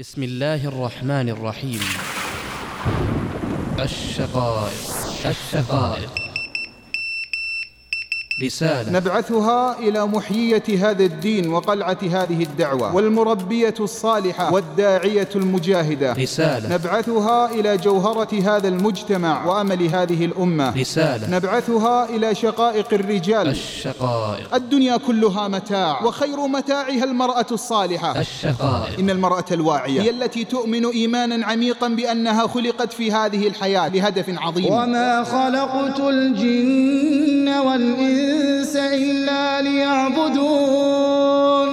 بسم الله الرحمن الرحيم. الشقائق. الشقائق. رسالة. نبعثها إلى محيية هذا الدين وقلعة هذه الدعوة. والمربية الصالحة والداعية المجاهدة. رسالة. نبعثها إلى جوهرة هذا المجتمع وأمل هذه الأمة. رسالة. نبعثها إلى شقائق الرجال. الشقائق. الدنيا كلها متاع وخير متاعها المرأة الصالحة. الشقائق. إن المرأة الواعية هي التي تؤمن إيمانا عميقا بأنها خلقت في هذه الحياة لهدف عظيم. وما خلقت الجن والإنس إلا ليعبدون.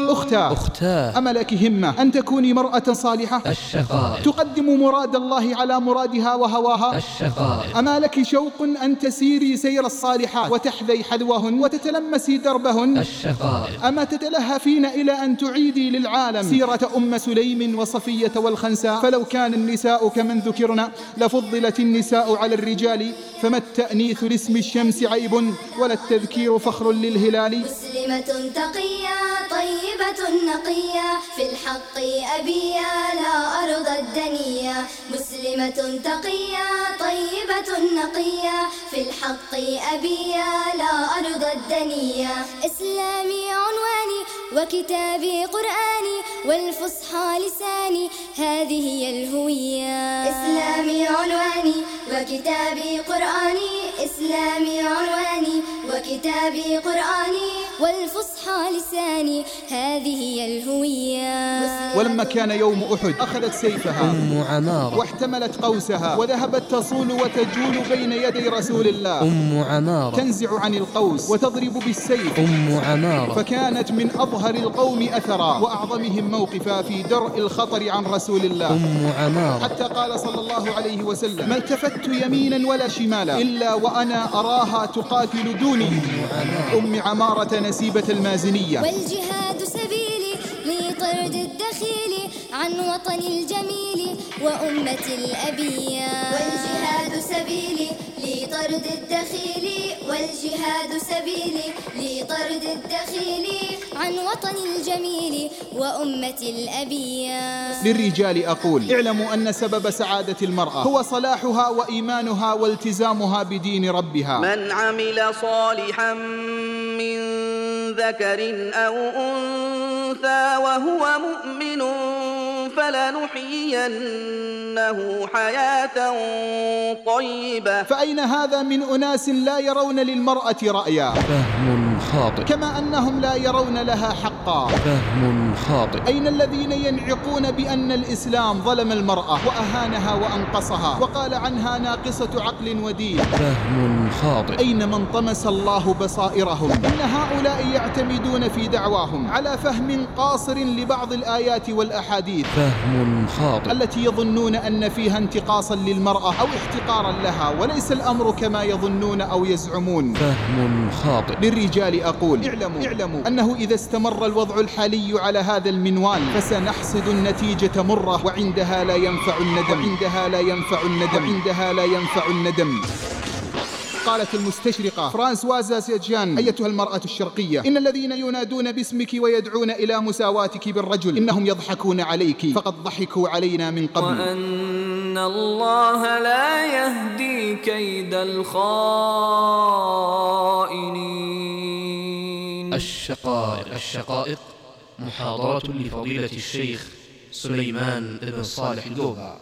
أختاه. أختاه. أما لك همة أن تكوني مرأة صالحة. الشقائق تقدم مراد الله على مرادها وهواها. الشقائق أما لك شوق أن تسيري سير الصالحات وتحذي حذوهن وتتلمسي دربهن. الشقائق أما تتلهفين إلى أن تعيدي للعالم. سيرة أم سليم وصفية والخنساء. فلو كان النساء كمن ذكرنا لفضلت النساء على الرجال. فما التأنيث لاسم الشمس عيب ولا التذكير فخر للهلال. مسلمة تقية طيبة نقية في الحق أبية لا أرضى الدنيا. مسلمة تقية طيبة نقية في الحق أبية لا أرضى الدنيا. إسلامي عنواني وكتابي قرآني والفصحى لساني هذه هي الهوية. إسلامي عنواني وكتابي قرآني إسلامي عنواني وكتابي قرآني والفصحى لساني هذه هي الهوية. ولما كان يوم أحد أخذت سيفها أم عمارة. واحتملت قوسها وذهبت تصول وتجول بين يدي رسول الله. أم عمارة. تنزع عن القوس وتضرب بالسيف. أم عمارة. فكانت من أظهر القوم أثرا وأعظمهم موقفا في درء الخطر عن رسول الله. أم عمارة. حتى قال صلى الله عليه وسلم ما التفت يمينا ولا شمالا إلا وأنا أراها تقاتل دوني. أم عمارة نسيبة المازنية. والجهاد سبيلي لطرد الدخيل عن وطن الجميل وأمة الأبية والجهاد سبيلي لطرد الدخيل والجهاد سبيلي لطرد الدخيل. عن وطن الجميل وأمة الأبية للرجال أقول اعلموا أن سبب سعادة المرأة هو صلاحها وإيمانها والتزامها بدين ربها. من عمل صالحا من ذكر أو أنثى وهو مؤمن فلنحيينه حياة طيبة. فأين هذا من أناس لا يرون للمرأة رأيا؟ فهم خاطئ. كما أنهم لا يرون لها حقا. فهم خاطئ. أين الذين ينعقون بأن الإسلام ظلم المرأة وأهانها وأنقصها وقال عنها ناقصة عقل ودين؟ فهم خاطئ. أين من طمس الله بصائرهم؟ إن هؤلاء يعتمدون في دعواهم على فهم قاصر لبعض الآيات والأحاديث. فهم خاطئ. التي يظنون أن فيها انتقاصا للمرأة أو احتقارا لها وليس الأمر كما يظنون أو يزعمون. فهم خاطئ. للرجال أقول اعلموا اعلموا أنه إذا استمر الوضع الحالي على هذا المنوال فسنحصد النتيجة مرة وعندها لا ينفع الندم وعندها لا ينفع الندم وعندها لا ينفع الندم. قالت المستشرقة فرانسوازا سيجان أيتها المرأة الشرقية إن الذين ينادون باسمك ويدعون إلى مساواتك بالرجل إنهم يضحكون عليك فقد ضحكوا علينا من قبل. وأن الله لا يهدي كيد الخائنين. الشقائق الشقائق محاضرة لفضيلة الشيخ سليمان بن صالح الجوبع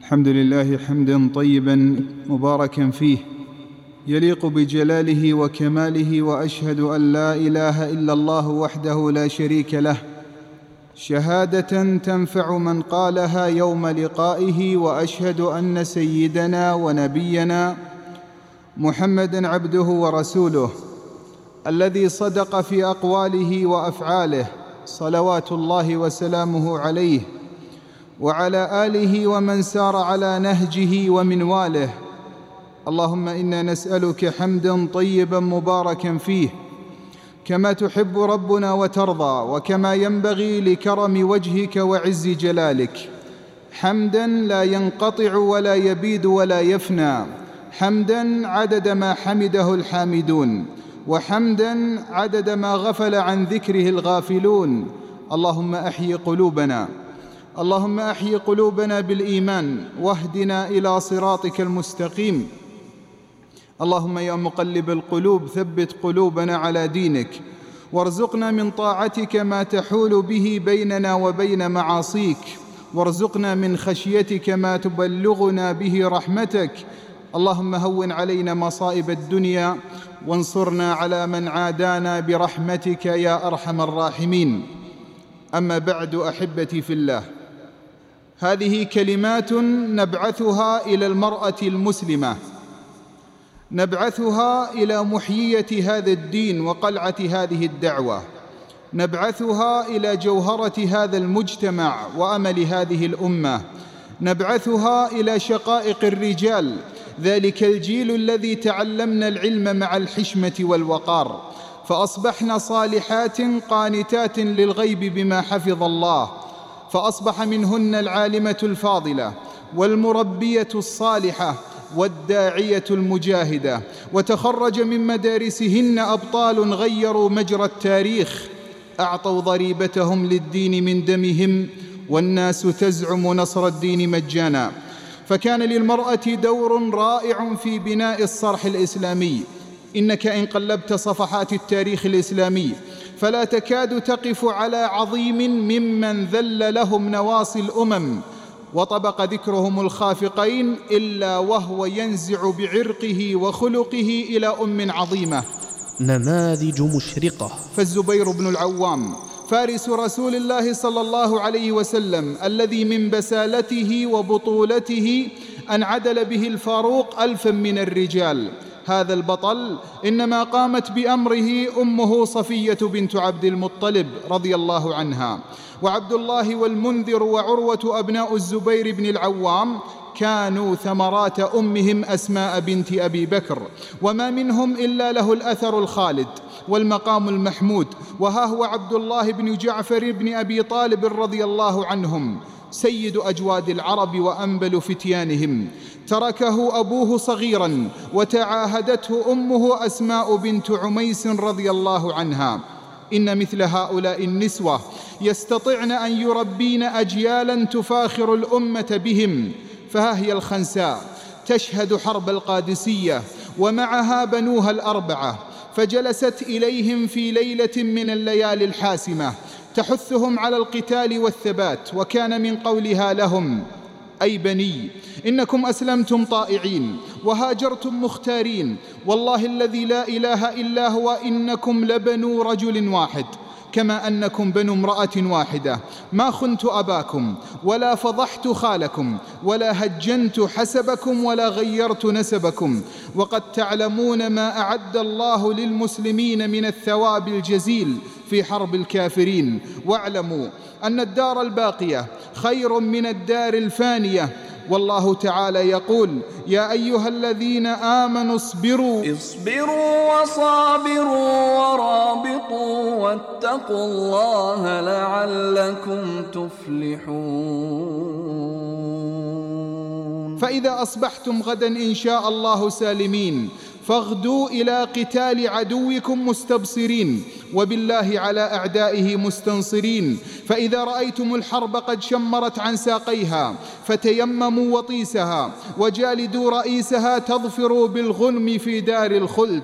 الحمد لله حمدا طيبا مباركا فيه. يليق بجلاله وكماله وأشهد أن لا إله إلا الله وحده لا شريك له. شهادة تنفع من قالها يوم لقائه وأشهد أن سيدنا ونبينا محمدا عبده ورسوله الذي صدق في أقواله وأفعاله صلوات الله وسلامه عليه وعلى آله ومن سار على نهجه ومنواله اللهم إنا نسألك حمدا طيبا مباركا فيه كما تحب ربنا وترضى وكما ينبغي لكرم وجهك وعز جلالك. حمدا لا ينقطع ولا يبيد ولا يفنى حمدا عدد ما حمده الحامدون وحمدا عدد ما غفل عن ذكره الغافلون. اللهم احي قلوبنا اللهم احي قلوبنا بالإيمان واهدنا إلى صراطك المستقيم. اللهم يا مقلب القلوب ثبت قلوبنا على دينك. وارزقنا من طاعتك ما تحول به بيننا وبين معاصيك. وارزقنا من خشيتك ما تبلغنا به رحمتك. اللهم هون علينا مصائب الدنيا وانصرنا على من عادانا برحمتك يا أرحم الراحمين. أما بعد أحبتي في الله هذه كلمات نبعثها إلى المرأة المسلمة. نبعثها إلى محيية هذا الدين وقلعة هذه الدعوة. نبعثها إلى جوهرة هذا المجتمع وأمل هذه الأمة. نبعثها إلى شقائق الرجال. ذلك الجيل الذي تعلمنا العلم مع الحشمة والوقار. فاصبحنا صالحات قانتات للغيب بما حفظ الله. فأصبح منهن العالمة الفاضلة والمربية الصالحة والداعية المجاهدة. وتخرج من مدارسهن أبطال غيروا مجرى التاريخ. أعطوا ضريبتهم للدين من دمهم والناس تزعم نصر الدين مجانا. فكان للمرأة دور رائع في بناء الصرح الإسلامي. إنك إن قلبت صفحات التاريخ الإسلامي فلا تكاد تقف على عظيم ممن ذل لهم نواصي الأمم. وطبق ذكرهم الخافقين إلا وهو ينزع بعرقه وخلقه إلى أم عظيمة. نماذج مشرقة. فالزبير بن العوام فارس رسول الله صلى الله عليه وسلم الذي من بسالته وبطولته أن عدل به الفاروق الفا من الرجال. هذا البطل إنما قامت بأمره أمه صفية بنت عبد المطلب رضي الله عنها. وعبد الله والمنذر وعروة أبناء الزبير بن العوام كانوا ثمرات أمهم أسماء بنت أبي بكر. وما منهم إلا له الأثر الخالد والمقام المحمود. وها هو عبد الله بن جعفر بن أبي طالب رضي الله عنهم سيد أجواد العرب وأنبل فتيانهم. تركه أبوه صغيرا وتعاهدته أمه أسماء بنت عميس رضي الله عنها. إن مثل هؤلاء النسوة يستطعن أن يربين اجيالا تفاخر الأمة بهم. فها هي الخنساء. تشهد حرب القادسية ومعها بنوها الأربعة. فجلست إليهم في ليلة من الليالي الحاسمة. تحثهم على القتال والثبات وكان من قولها لهم أي بني. إنكم أسلمتم طائعين وهاجرتم مختارين. والله الذي لا إله إلا هو إنكم لبنو رجل واحد. كما أنكم بنو امرأة واحدة. ما خنت أباكم ولا فضحت خالكم ولا هجنت حسبكم ولا غيرت نسبكم. وقد تعلمون ما أعد الله للمسلمين من الثواب الجزيل. في حرب الكافرين. واعلموا أن الدار الباقية خير من الدار الفانية. والله تعالى يقول يا أيها الذين آمنوا اصبروا. اصبروا وصابروا ورابطوا واتقوا الله لعلكم تفلحون. فإذا أصبحتم غدا إن شاء الله سالمين. فاغدوا إلى قتال عدوكم مستبصرين وبالله على أعدائه مستنصرين. فإذا رأيتم الحرب قد شمرت عن ساقيها فتيمموا وطيسها وجالدوا رئيسها تظفروا بالغنم في دار الخلد.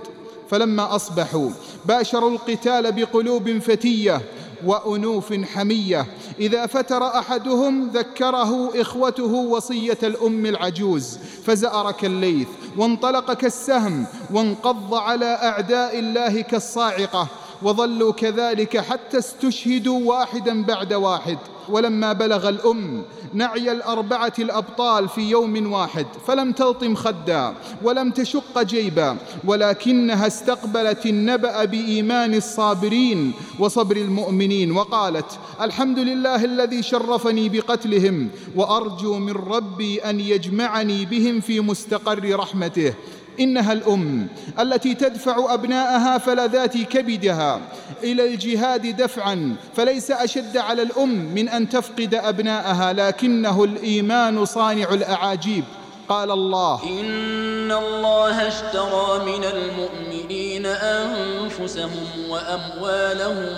فلما أصبحوا باشروا القتال بقلوب فتية وأنوف حمية. إذا فتر أحدهم ذكره إخوته وصية الأم العجوز فزأر كالليث وانطلق كالسهم وانقض على أعداء الله كالصاعقة وظلوا كذلك حتى استشهدوا واحدا بعد واحد. ولما بلغ الأم نعي الأربعة الأبطال في يوم واحد فلم تلطم خدا ولم تشق جيبا ولكنها استقبلت النبأ بإيمان الصابرين وصبر المؤمنين وقالت الحمد لله الذي شرفني بقتلهم وأرجو من ربي أن يجمعني بهم في مستقر رحمته. إنها الأم التي تدفع أبناءها فلذات كبدها. إلى الجهاد دفعا فليس أشد على الأم من أن تفقد أبناءها لكنه الإيمان صانع الأعاجيب. قال الله إن الله اشترى من المؤمنين أنفسهم وأموالهم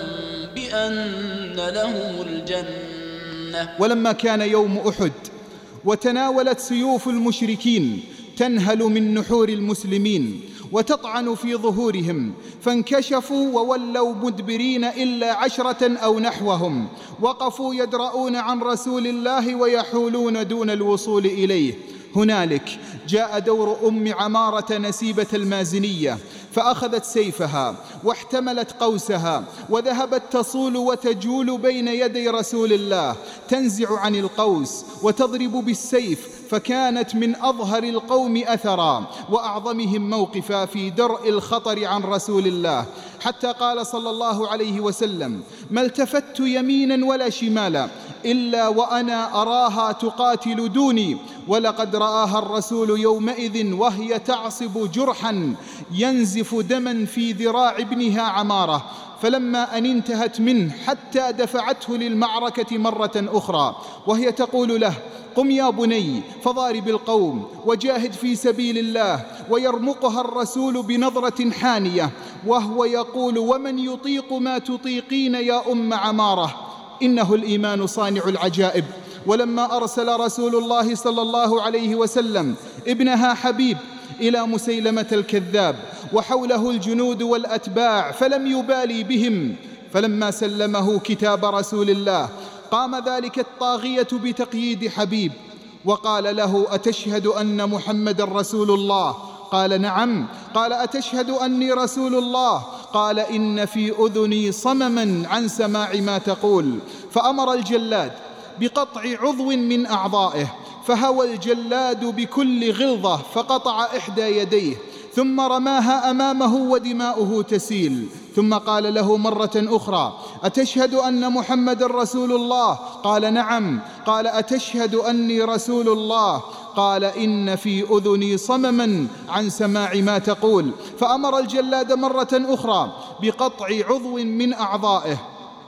بأن لهم الجنة. ولما كان يوم أحد وتناولت سيوف المشركين تنهل من نحور المسلمين وتطعن في ظهورهم فانكشفوا وولوا مدبرين إلا عشرة أو نحوهم وقفوا يدرؤون عن رسول الله ويحولون دون الوصول إليه. هنالك جاء دور أم عمارة نسيبة المازنية فأخذت سيفها واحتملت قوسها وذهبت تصول وتجول بين يدي رسول الله تنزع عن القوس وتضرب بالسيف فكانت من أظهر القوم أثرا وأعظمهم موقفا في درء الخطر عن رسول الله. حتى قال صلى الله عليه وسلم ما التفت يمينا ولا شمالا إلا وأنا أراها تقاتل دوني. ولقد رآها الرسول يومئذ وهي تعصب جرحا ينزف دما في ذراع ابنها عمارة فلما أن انتهت منه حتى دفعته للمعركة مرة أخرى وهي تقول له قم يا بني فضارب القوم وجاهد في سبيل الله ويرمقها الرسول بنظرة حانية وهو يقول ومن يطيق ما تطيقين يا أم عمارة؟ إنه الإيمان صانع العجائب. ولما أرسل رسول الله صلى الله عليه وسلم ابنها حبيب إلى مسيلمة الكذاب وحوله الجنود والأتباع فلم يبالي بهم. فلما سلمه كتاب رسول الله قام ذلك الطاغية بتقييد حبيب وقال له أتشهد أن محمد رسول الله؟ قال نعم. قال أتشهد أني رسول الله؟ قال إن في أذني صمما عن سماع ما تقول. فأمر الجلاد بقطع عضو من أعضائه فهوى الجلاد بكل غلظة فقطع إحدى يديه ثم رماها أمامه ودماؤه تسيل. ثم قال له مرة أخرى أتشهد أن محمد رسول الله؟ قال نعم. قال أتشهد أني رسول الله؟ قال إن في أذني صمما عن سماع ما تقول. فأمر الجلاد مرة أخرى بقطع عضو من أعضائه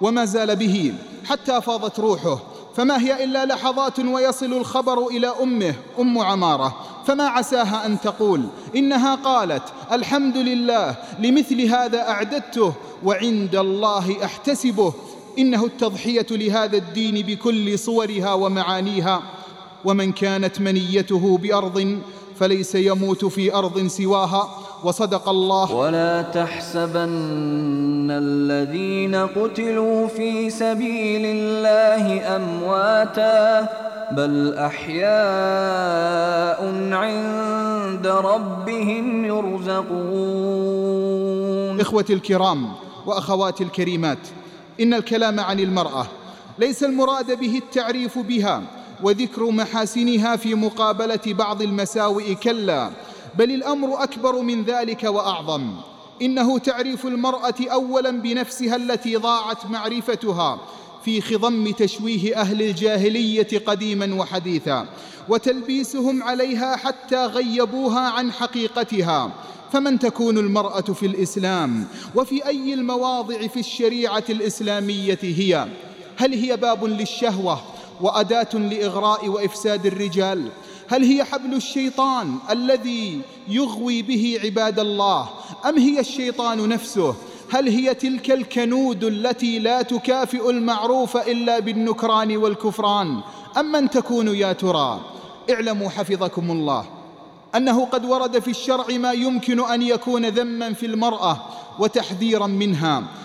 وما زال به حتى فاضت روحه. فما هي إلا لحظات ويصل الخبر إلى أمه أم عمارة. فما عساها أن تقول؟ إنها قالت الحمد لله لمثل هذا أعددته وعند الله أحتسبه. إنه التضحية لهذا الدين بكل صورها ومعانيها. ومن كانت منيته بأرض فليس يموت في أرض سواها. وصدق الله. ولا تحسبن الذين قتلوا في سبيل الله أمواتا بل أحياء عند ربهم يرزقون. إخوتي الكرام وأخواتي الكريمات إن الكلام عن المرأة ليس المراد به التعريف بها وذكر محاسنها في مقابلة بعض المساوئ كلا بل الأمر أكبر من ذلك وأعظم. إنه تعريف المرأة أولا بنفسها التي ضاعت معرفتها في خضم تشويه أهل الجاهلية قديما وحديثا وتلبيسهم عليها حتى غيبوها عن حقيقتها. فمن تكون المرأة في الإسلام؟ وفي أي المواضع في الشريعة الإسلامية هي؟ هل هي باب للشهوة وأداة لإغراء وإفساد الرجال؟ هل هي حبل الشيطان الذي يغوي به عباد الله أم هي الشيطان نفسه؟ هل هي تلك الكنود التي لا تكافئ المعروف إلا بالنكران والكفران؟ أم من تكون يا ترى؟ اعلموا حفظكم الله. أنه قد ورد في الشرع ما يمكن أن يكون ذما في المرأة وتحذيرا منها.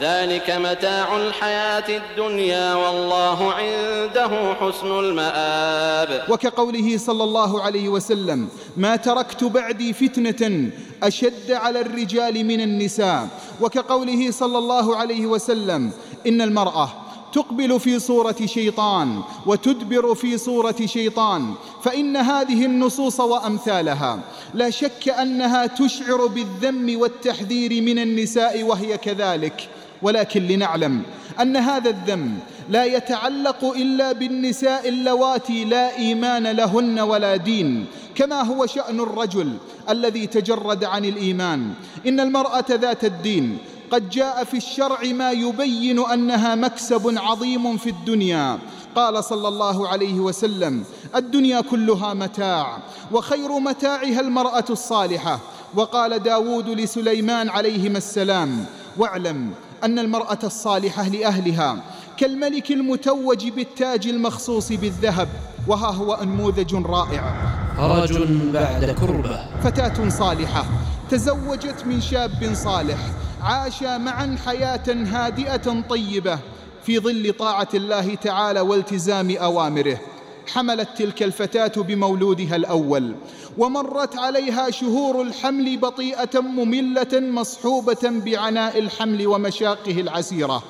ذلك متاع الحياة الدنيا والله عنده حسن المآب. وكقوله صلى الله عليه وسلم ما تركت بعدي فتنة أشد على الرجال من النساء. وكقوله صلى الله عليه وسلم إن المرأة تقبل في صورة شيطان وتدبر في صورة شيطان فإن هذه النصوص وأمثالها لا شك أنها تشعر بالذم والتحذير من النساء وهي كذلك. ولكن لنعلم أن هذا الذم لا يتعلق إلا بالنساء اللواتي لا إيمان لهن ولا دين كما هو شأن الرجل الذي تجرد عن الإيمان. إن المرأة ذات الدين قد جاء في الشرع ما يبين أنها مكسب عظيم في الدنيا. قال صلى الله عليه وسلم الدنيا كلها متاع وخير متاعها المرأة الصالحة. وقال داود لسليمان عليهما السلام واعلم أن المرأة الصالحة لأهلها كالملك المتوج بالتاج المخصوص بالذهب وها هو أنموذج رائع. فرج بعد كربة. فتاة صالحة تزوجت من شاب صالح عاشا معا حياة هادئة طيبة في ظل طاعة الله تعالى والتزام أوامره. حملت تلك الفتاة بمولودها الأول ومرت عليها شهور الحمل بطيئة مملة مصحوبة بعناء الحمل ومشاقه العسيرة.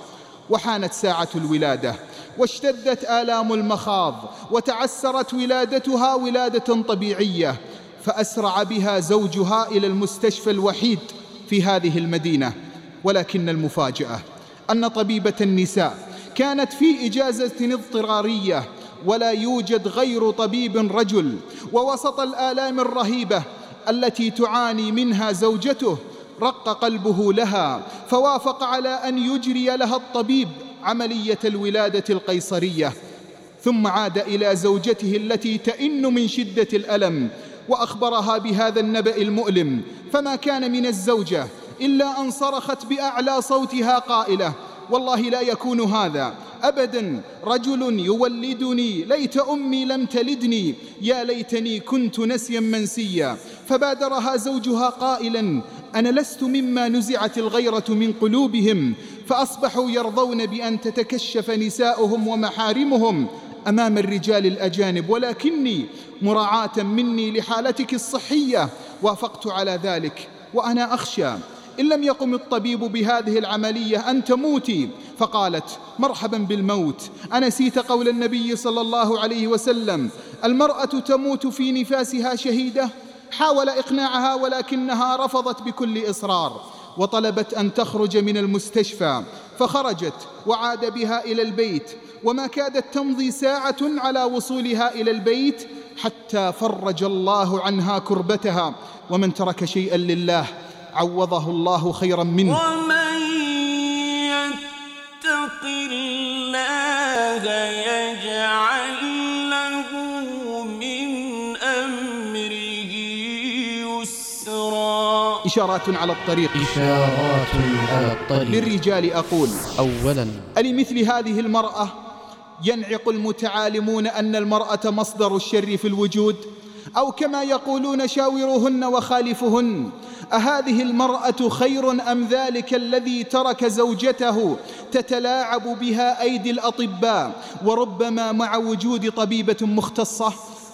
وحانت ساعة الولادة واشتدت آلام المخاض وتعسرت ولادتها ولادة طبيعية فأسرع بها زوجها إلى المستشفى الوحيد في هذه المدينة. ولكن المفاجأة أن طبيبة النساء كانت في إجازة اضطرارية ولا يوجد غير طبيب رجل ووسط الآلام الرهيبة التي تعاني منها زوجته رق قلبه لها فوافق على أن يجري لها الطبيب عملية الولادة القيصرية. ثم عاد إلى زوجته التي تئن من شدة الألم وأخبرها بهذا النبأ المؤلم فما كان من الزوجة إلا أن صرخت بأعلى صوتها قائلة والله لا يكون هذا أبدا. رجل يولدني ليت أمي لم تلدني. يا ليتني كنت نسيا منسيا. فبادرها زوجها قائلا أنا لست مما نزعت الغيرة من قلوبهم. فأصبحوا يرضون بأن تتكشف نساؤهم ومحارمهم أمام الرجال الأجانب. ولكني مراعاة مني لحالتك الصحية. وافقت على ذلك وأنا أخشى إن لم يقم الطبيب بهذه العملية أن تموتي. فقالت مرحبا بالموت. أنسيت قول النبي صلى الله عليه وسلم المرأة تموت في نفاسها شهيدة. حاول إقناعها ولكنها رفضت بكل إصرار. وطلبت أن تخرج من المستشفى. فخرجت وعاد بها إلى البيت. وما كادت تمضي ساعة على وصولها إلى البيت حتى فرج الله عنها كربتها. ومن ترك شيئا لله. عوضه الله خيرا منه. ومن يتق الله يجعل له من أمره يسرا. إشارات على الطريق. إشارات على الطريق. للرجال أقول أولا. ألمثل هذه المرأة؟ ينعق المتعالمون أن المرأة مصدر الشر في الوجود. أو كما يقولون شاوروهن وخالفهن أهذه المرأة خير أم ذلك الذي ترك زوجته تتلاعب بها أيدي الأطباء وربما مع وجود طبيبة مختصة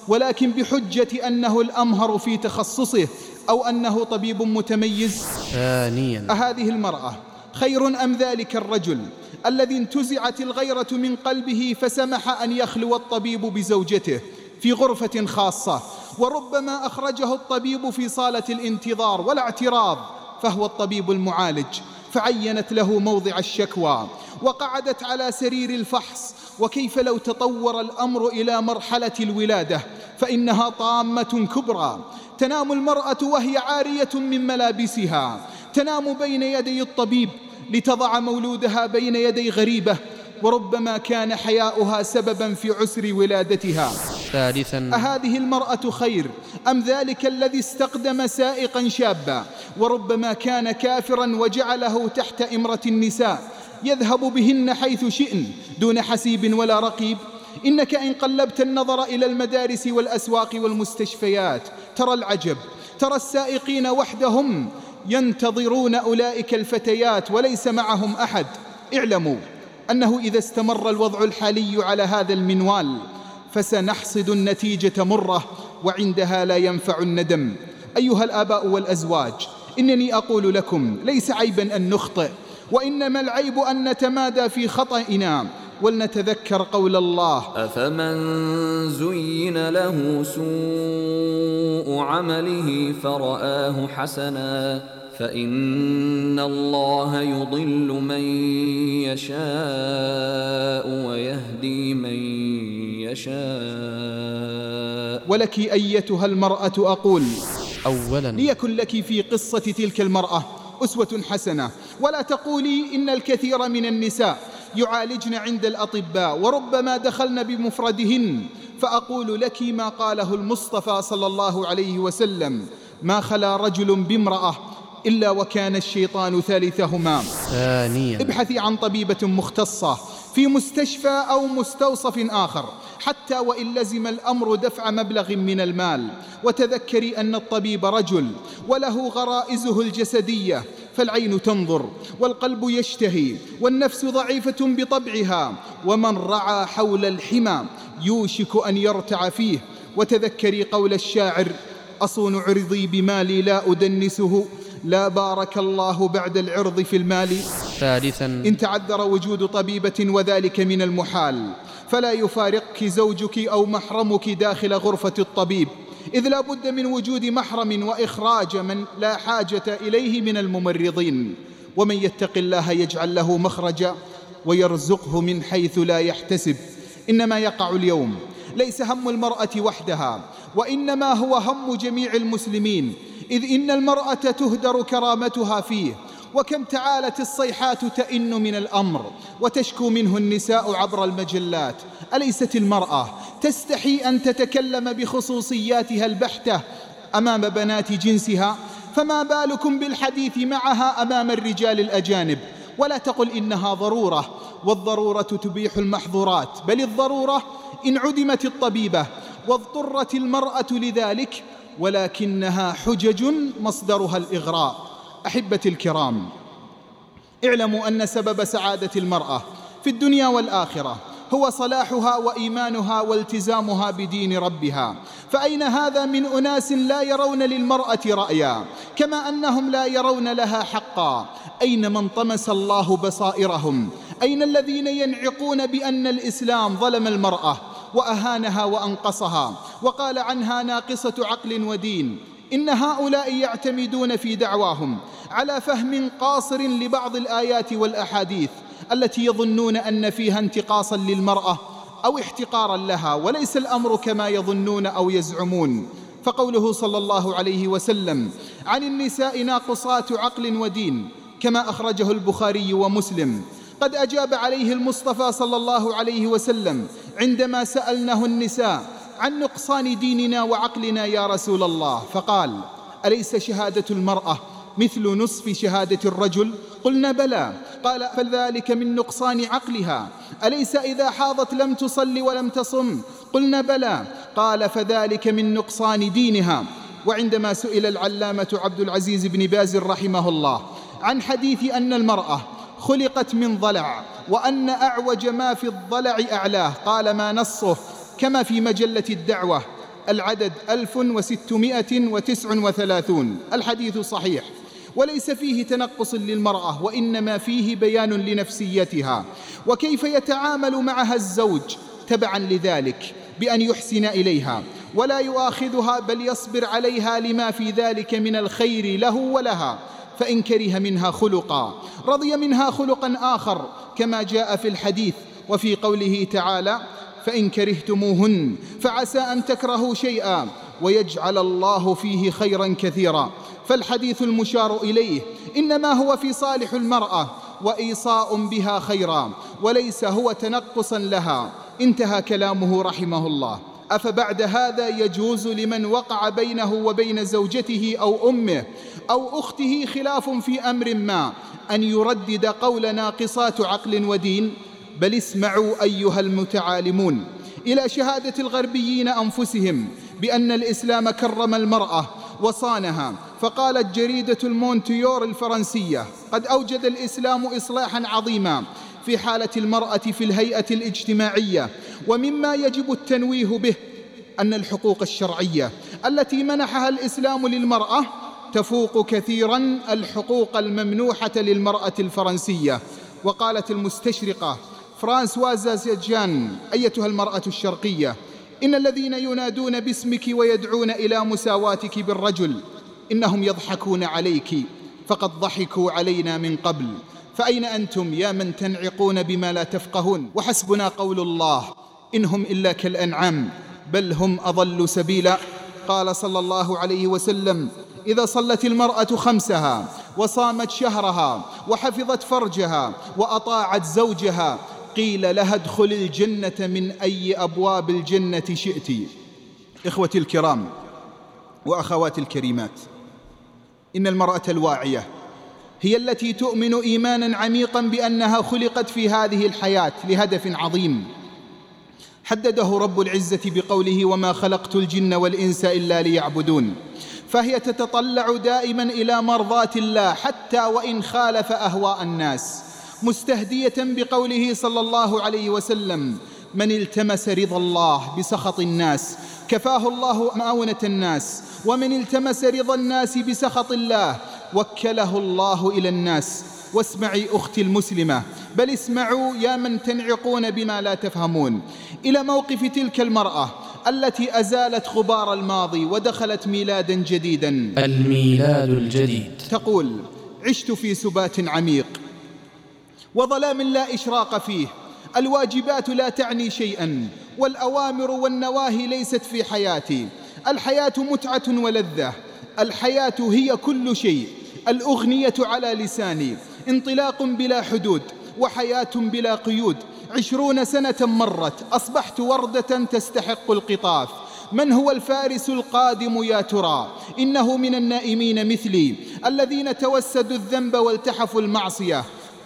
ولكن بحجة أنه الأمهر في تخصصه أو أنه طبيب متميز؟ ثانيا أهذه المرأة خير أم ذلك الرجل الذي انتزعت الغيرة من قلبه فسمح أن يخلو الطبيب بزوجته في غرفة خاصة وربما أخرجه الطبيب في صالة الانتظار ولا اعتراض فهو الطبيب المعالج. فعينت له موضع الشكوى وقعدت على سرير الفحص. وكيف لو تطور الأمر إلى مرحلة الولادة فإنها طامة كبرى. تنام المرأة وهي عارية من ملابسها. تنام بين يدي الطبيب لتضع مولودها بين يدي غريبة وربما كان حياؤها سببا في عسر ولادتها. ثالثا. أهذه المرأة خير أم ذلك الذي استقدم سائقا شابا؟ وربما كان كافرا وجعله تحت إمرة النساء. يذهب بهن حيث شئن دون حسيب ولا رقيب. إنك إن قلبت النظر إلى المدارس والأسواق والمستشفيات ترى العجب. ترى السائقين وحدهم ينتظرون أولئك الفتيات وليس معهم أحد. اعلموا أنه إذا استمر الوضع الحالي على هذا المنوال فسنحصد النتيجة مرة وعندها لا ينفع الندم. أيها الآباء والأزواج إنني أقول لكم ليس عيبا أن نخطئ وإنما العيب أن نتمادى في خطئنا. ولنتذكر قول الله أفمن زين له سوء عمله فرآه حسنا فإن الله يضل من يشاء ويهدي من يشاء. ولك أيتها المرأة أقول أولا. ليكن لك في قصة تلك المرأة أسوة حسنة. ولا تقولي إن الكثير من النساء يعالجن عند الأطباء وربما دخلن بمفردهن. فأقول لك ما قاله المصطفى صلى الله عليه وسلم ما خلا رجل بامرأة إلا وكان الشيطان ثالثهما. ثانيا. ابحثي عن طبيبة مختصة في مستشفى أو مستوصف آخر. حتى وإن لزم الأمر دفع مبلغ من المال. وتذكري أن الطبيب رجل وله غرائزه الجسدية فالعين تنظر والقلب يشتهي والنفس ضعيفة بطبعها. ومن رعى حول الحمى يوشك أن يرتع فيه. وتذكري قول الشاعر أصون عرضي بمالي لا أدنسه لا بارك الله بعد العرض في المال. ثالثا إن تعذر وجود طبيبة وذلك من المحال. فلا يفارقك زوجك أو محرمك داخل غرفة الطبيب. إذ لا بد من وجود محرم وإخراج من لا حاجة إليه من الممرضين. ومن يتق الله يجعل له مخرجا ويرزقه من حيث لا يحتسب. إنما يقع اليوم. ليس هم المرأة وحدها. وإنما هو هم جميع المسلمين. إذ إن المرأة تهدر كرامتها فيه. وكم تعالت الصيحات تئن من الأمر وتشكو منه النساء عبر المجلات. أليست المرأة تستحي أن تتكلم بخصوصياتها البحتة أمام بنات جنسها؟ فما بالكم بالحديث معها أمام الرجال الأجانب؟ ولا تقل إنها ضرورة والضرورة تبيح المحظورات. بل الضرورة إن عدمت الطبيبة واضطرت المرأة لذلك ولكنها حجج مصدرها الإغراء. أحبتي الكرام اعلموا أن سبب سعادة المرأة في الدنيا والآخرة هو صلاحها وإيمانها والتزامها بدين ربها. فأين هذا من أناس لا يرون للمرأة رأيا؟ كما أنهم لا يرون لها حقا. أين من طمس الله بصائرهم؟ أين الذين ينعقون بأن الإسلام ظلم المرأة وأهانها وأنقصها؟ وقال عنها ناقصة عقل ودين. إن هؤلاء يعتمدون في دعواهم. على فهم قاصر لبعض الآيات والأحاديث التي يظنون أن فيها انتقاصا للمرأة أو احتقارا لها وليس الأمر كما يظنون أو يزعمون. فقوله صلى الله عليه وسلم عن النساء ناقصات عقل ودين كما أخرجه البخاري ومسلم. قد أجاب عليه المصطفى صلى الله عليه وسلم عندما سألنه النساء عن نقصان ديننا وعقلنا يا رسول الله فقال أليس شهادة المرأة مثل نصف شهادة الرجل؟ قلنا بلى. قال فذلك من نقصان عقلها. أليس إذا حاضت لم تصل ولم تصم؟ قلنا بلى. قال فذلك من نقصان دينها. وعندما سئل العلامة عبد العزيز بن باز رحمه الله عن حديث أن المرأة خلقت من ضلع وأن أعوج ما في الضلع أعلاه. قال ما نصه؟ كما في مجلة الدعوة العدد 1639 الحديث صحيح. وليس فيه تنقص للمرأة وإنما فيه بيان لنفسيتها. وكيف يتعامل معها الزوج؟ تبعا لذلك بأن يحسن إليها. ولا يؤاخذها بل يصبر عليها لما في ذلك من الخير له ولها. فإن كره منها خلقا رضي منها خلقا آخر كما جاء في الحديث وفي قوله تعالى فإن كرهتموهن فعسى أن تكرهوا شيئا. ويجعل الله فيه خيرا كثيرا. فالحديث المشار إليه إنما هو في صالح المرأة وإيصاء بها خيرا وليس هو تنقصا لها. انتهى كلامه رحمه الله. أفبعد هذا يجوز لمن وقع بينه وبين زوجته أو أمه أو أخته خلاف في أمر ما أن يردد قول ناقصات عقل ودين؟ بل اسمعوا أيها المتعالمون. إلى شهادة الغربيين أنفسهم بأن الإسلام كرم المرأة وصانها. فقالت جريدة المونتيور الفرنسية قد أوجد الإسلام إصلاحا عظيما في حالة المرأة في الهيئة الاجتماعية ومما يجب التنويه به أن الحقوق الشرعية التي منحها الإسلام للمرأة تفوق كثيرا الحقوق الممنوحة للمرأة الفرنسية. وقالت المستشرقة فرانسواز زيجان أيتها المرأة الشرقية إن الذين ينادون باسمك ويدعون إلى مساواتك بالرجل إنهم يضحكون عليك فقد ضحكوا علينا من قبل. فأين أنتم يا من تنعقون بما لا تفقهون؟ وحسبنا قول الله إنهم إلا كالأنعام بل هم أضل سبيلا. قال صلى الله عليه وسلم إذا صلت المرأة خمسها وصامت شهرها وحفظت فرجها وأطاعت زوجها قيل لها ادخل الجنة من أي أبواب الجنة شئت. إخوتي الكرام وأخواتي الكريمات إن المرأة الواعية هي التي تؤمن إيمانا عميقا بأنها خلقت في هذه الحياة لهدف عظيم. حدده رب العزة بقوله وما خلقت الجن والإنس إلا ليعبدون. فهي تتطلع دائما إلى مرضاة الله حتى وإن خالف أهواء الناس. مستهدية بقوله صلى الله عليه وسلم من التمس رضا الله بسخط الناس كفاه الله مؤونة الناس ومن التمس رضا الناس بسخط الله وكله الله إلى الناس. واسمعي أختي المسلمة بل اسمعوا يا من تنعقون بما لا تفهمون. إلى موقف تلك المرأة التي أزالت غبار الماضي ودخلت ميلادا جديدا. الميلاد الجديد. تقول عشت في سبات عميق وظلام لا إشراق فيه الواجبات لا تعني شيئا والأوامر والنواهي ليست في حياتي. الحياة متعة ولذة. الحياة هي كل شيء. الأغنية على لساني. انطلاق بلا حدود. وحياة بلا قيود. عشرون سنة مرت. أصبحت وردة تستحق القطاف. من هو الفارس القادم يا ترى؟ إنه من النائمين مثلي. الذين توسدوا الذنب والتحفوا المعصية.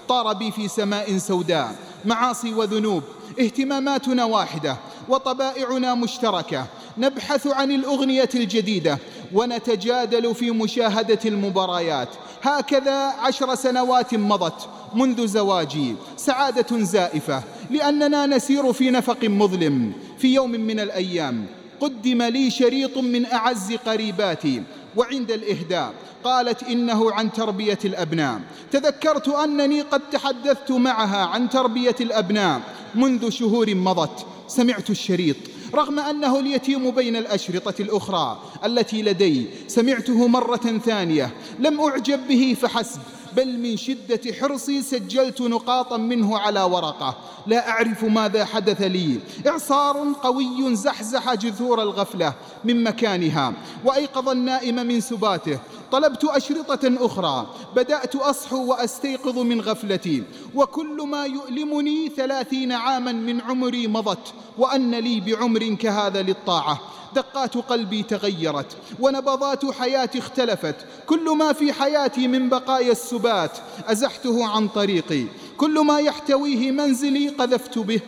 طار بي في سماء سوداء. معاصي وذنوب اهتماماتنا واحدة وطبائعنا مشتركة نبحث عن الأغنية الجديدة ونتجادل في مشاهدة المباريات. هكذا عشر سنوات مضت منذ زواجي. سعادة زائفة لأننا نسير في نفق مظلم. في يوم من الأيام قدم لي شريط من أعز قريباتي وعند الإهداء. قالت إنه عن تربية الأبناء. تذكرت أنني قد تحدثت معها عن تربية الأبناء منذ شهور مضت. سمعت الشريط. رغم أنه اليتيم بين الأشرطة الأخرى التي لدي سمعته مرة ثانية. لم أعجب به فحسب. بل من شدة حرصي سجلت نقاطا منه على ورقة. لا أعرف ماذا حدث لي. إعصار قوي زحزح جذور الغفلة من مكانها وأيقظ النائم من سباته. طلبت أشرطة أخرى. بدأت أصحو وأستيقظ من غفلتي. وكل ما يؤلمني ثلاثين عاما من عمري مضت وأن لي بعمر كهذا للطاعة. دقات قلبي تغيرت ونبضات حياتي اختلفت. كل ما في حياتي من بقايا السبات أزحته عن طريقي. كل ما يحتويه منزلي قذفت به.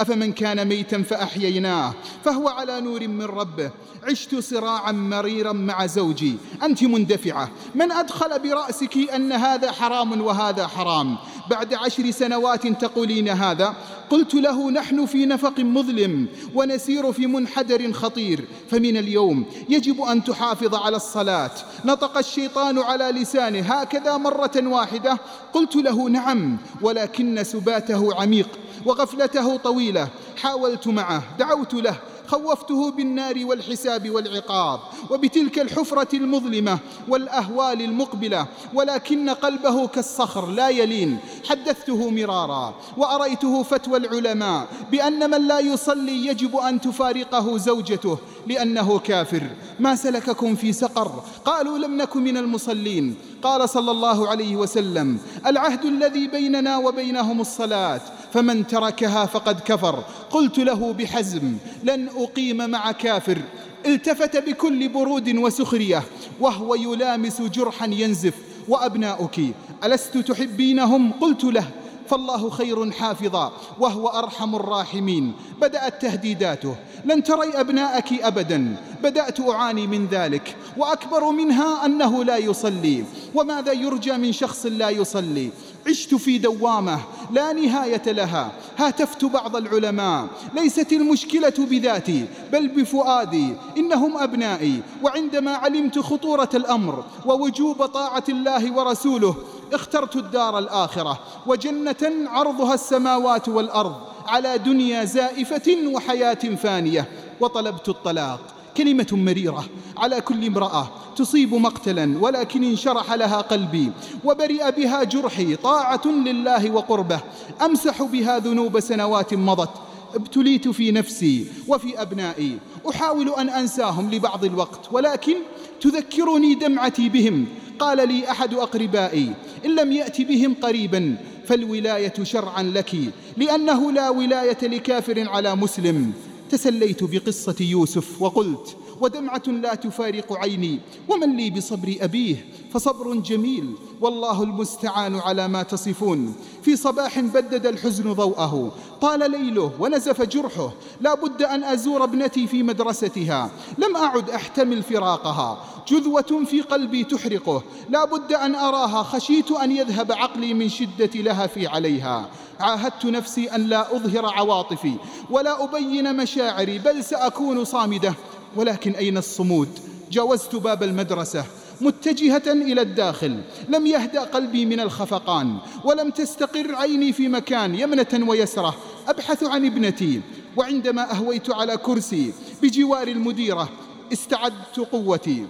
أفمن كان ميتا فأحييناه فهو على نور من ربه. عشت صراعا مريرا مع زوجي أنت مندفعة. من أدخل برأسك أن هذا حرام وهذا حرام. بعد عشر سنوات تقولين هذا قلت له نحن في نفق مظلم ونسير في منحدر خطير. فمن اليوم يجب أن تحافظ على الصلاة. نطق الشيطان على لسانه هكذا مرة واحدة. قلت له نعم ولكن سباته عميق. وغفلته طويلة. حاولت معه دعوت له. خوفته بالنار والحساب والعقاب. وبتلك الحفرة المظلمة والأهوال المقبلة. ولكن قلبه كالصخر لا يلين. حدثته مرارا. وأريته فتوى العلماء بأن من لا يصلي يجب أن تفارقه زوجته لأنه كافر. ما سلككم في سقر؟ قالوا لم نك من المصلين. قال صلى الله عليه وسلم العهد الذي بيننا وبينهم الصلاة فمن تركها فقد كفر. قلت له بحزم لن أقيم مع كافر. التفت بكل برود وسخرية وهو يلامس جرحا ينزف وأبناؤك ألست تحبينهم؟ قلت له فالله خير حافظا وهو أرحم الراحمين. بدأت تهديداته. لن تري أبناءك أبدا. بدأت أعاني من ذلك. وأكبر منها أنه لا يصلي. وماذا يرجى من شخص لا يصلي؟ عشت في دوامة لا نهاية لها. هاتفت بعض العلماء. ليست المشكلة بذاتي بل بفؤادي. إنهم أبنائي. وعندما علمت خطورة الأمر ووجوب طاعة الله ورسوله اخترت الدار الآخرة وجنة عرضها السماوات والأرض على دنيا زائفة وحياة فانية. وطلبت الطلاق كلمة مريرة على كل امرأة تصيب مقتلا ولكن انشرح لها قلبي. وبرئ بها جرحي طاعة لله وقربه. أمسح بها ذنوب سنوات مضت. ابتليت في نفسي وفي أبنائي. أحاول أن أنساهم لبعض الوقت ولكن تذكرني دمعتي بهم. قال لي أحد أقربائي إن لم يأت بهم قريبا فالولاية شرعا لك لأنه لا ولاية لكافر على مسلم. تسليت بقصة يوسف وقلت ودمعة لا تفارق عيني. ومن لي بصبر أبيه؟ فصبر جميل. والله المستعان على ما تصفون. في صباح بدد الحزن ضوءه. طال ليله ونزف جرحه. لا بد أن أزور ابنتي في مدرستها. لم أعد أحتمل فراقها. جذوة في قلبي تحرقه. لا بد أن أراها. خشيت أن يذهب عقلي من شدة لهفي عليها. عاهدت نفسي أن لا أظهر عواطفي. ولا أبين مشاعري. بل سأكون صامدة. ولكن أين الصمود؟ جاوزت باب المدرسة متجهة إلى الداخل. لم يهدأ قلبي من الخفقان. ولم تستقر عيني في مكان يمنة ويسرة. أبحث عن ابنتي. وعندما أهويت على كرسي بجوار المديرة استعدت قوتي.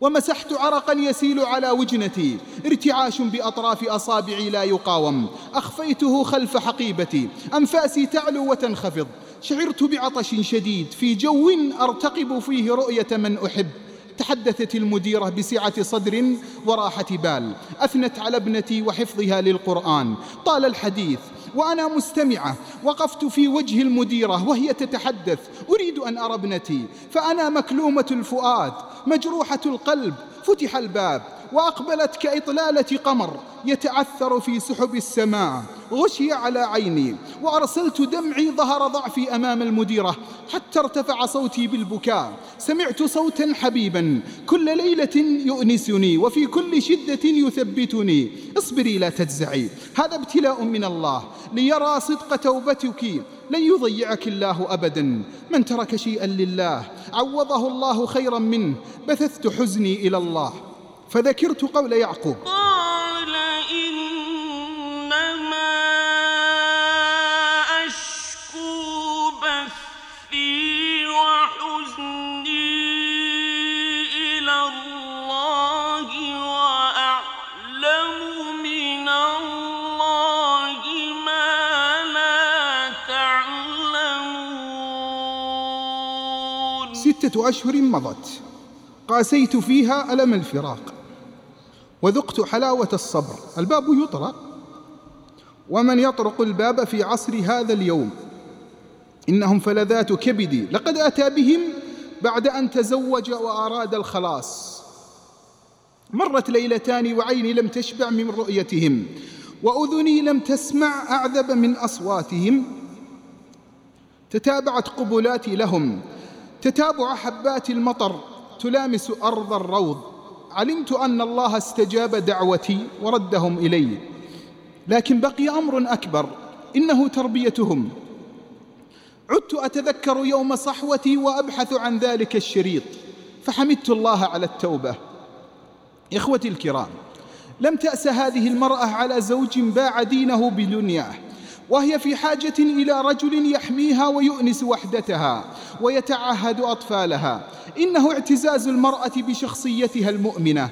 ومسحت عرقا يسيل على وجنتي. ارتعاش بأطراف أصابعي لا يقاوم. أخفيته خلف حقيبتي. أنفاسي تعلو وتنخفض. شعرت بعطش شديد. في جو أرتقب فيه رؤية من أحب. تحدثت المديرة بسعة صدر وراحة بال. أثنت على ابنتي وحفظها للقرآن. طال الحديث. وأنا مستمعة. وقفت في وجه المديرة وهي تتحدث. أريد أن أرى ابنتي. فأنا مكلومة الفؤاد. مجروحة القلب فتح الباب. وأقبلت كإطلالة قمر يتعثر في سحب السماء. غشي على عيني وأرسلت دمعي ظهر ضعفي أمام المديرة حتى ارتفع صوتي بالبكاء. سمعت صوتا حبيبا كل ليلة يؤنسني وفي كل شدة يثبتني. اصبري لا تجزعي هذا ابتلاء من الله. ليرى صدق توبتك لن يضيعك الله أبدا. من ترك شيئا لله عوضه الله خيرا منه بثثت حزني إلى الله. فذكرت قول يعقوب. قال إنما أشكو بثي وحزني إلى الله وأعلم من الله ما لا تعلمون. ستة أشهر مضت. قاسيت فيها ألم الفراق. وذقت حلاوة الصبر. الباب يطرق. ومن يطرق الباب في عصر هذا اليوم. إنهم فلذات كبدي. لقد أتى بهم بعد أن تزوج وأراد الخلاص. مرت ليلتان وعيني لم تشبع من رؤيتهم. وأذني لم تسمع أعذب من أصواتهم. تتابعت قبلاتي لهم. تتابع حبات المطر. تلامس أرض الروض. علمت أن الله استجاب دعوتي وردهم إلي. لكن بقي أمر أكبر إنه تربيتهم. عدت أتذكر يوم صحوتي وأبحث عن ذلك الشريط فحمدت الله على التوبة. إخوتي الكرام لم تأس هذه المرأة على زوج باع دينه بدنياه وهي في حاجة إلى رجل يحميها ويؤنس وحدتها ويتعهد أطفالها. إنه اعتزاز المرأة بشخصيتها المؤمنة.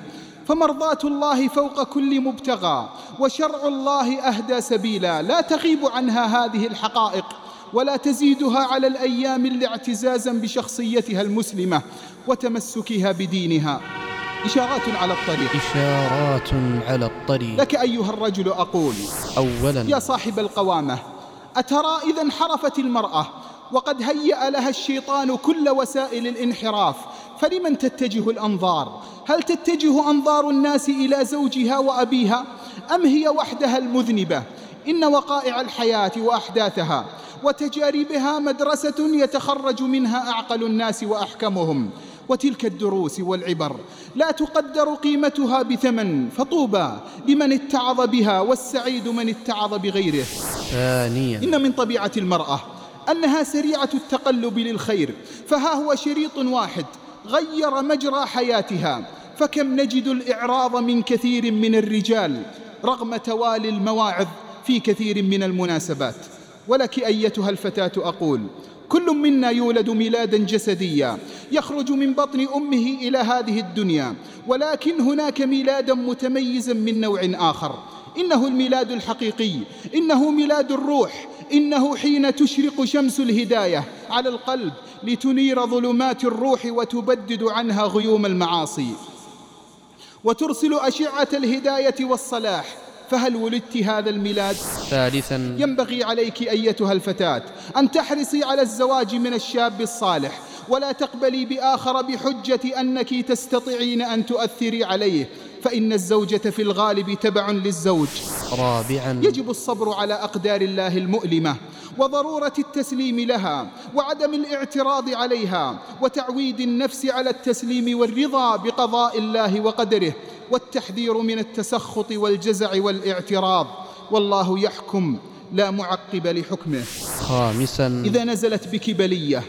فمرضاة الله فوق كل مبتغى وشرع الله أهدى سبيلا. لا تغيب عنها هذه الحقائق ولا تزيدها على الأيام اللي اعتزازا بشخصيتها المسلمة وتمسكها بدينها. إشارات على الطريق. إشارات على الطريق. لك أيها الرجل أقول أولا. يا صاحب القوامة أترى إذا انحرفت المرأة وقد هيأ لها الشيطان كل وسائل الانحراف فلمن تتجه الأنظار؟ هل تتجه أنظار الناس إلى زوجها وأبيها؟ أم هي وحدها المذنبة؟ إن وقائع الحياة وأحداثها وتجاربها مدرسة يتخرج منها أعقل الناس وأحكمهم. وتلك الدروس والعبر. لا تقدر قيمتها بثمن فطوبى لمن اتعظ بها والسعيد من اتعظ بغيره. ثانيا إن من طبيعة المرأة أنها سريعة التقلب للخير فها هو شريط واحد غير مجرى حياتها. فكم نجد الإعراض من كثير من الرجال رغم توالي المواعظ في كثير من المناسبات. ولك أيتها الفتاة أقول كل منا يولد ميلادا جسديا يخرج من بطن أمه إلى هذه الدنيا ولكن هناك ميلادا متميزا من نوع آخر. إنه الميلاد الحقيقي إنه ميلاد الروح إنه حين تشرق شمس الهداية على القلب لتنير ظلمات الروح وتبدد عنها غيوم المعاصي. وترسل أشعة الهداية والصلاح فهل ولدت هذا الميلاد؟ ثالثا. ينبغي عليك أيتها الفتاة أن تحرصي على الزواج من الشاب الصالح ولا تقبلي بآخر بحجة أنك تستطيعين أن تؤثري عليه فإن الزوجة في الغالب تبع للزوج. رابعا. يجب الصبر على أقدار الله المؤلمة وضرورة التسليم لها وعدم الاعتراض عليها وتعويد النفس على التسليم والرضا بقضاء الله وقدره. والتحذير من التسخط والجزع والاعتراض. والله يحكم لا معقب لحكمه. خامسا. إذا نزلت بك بلية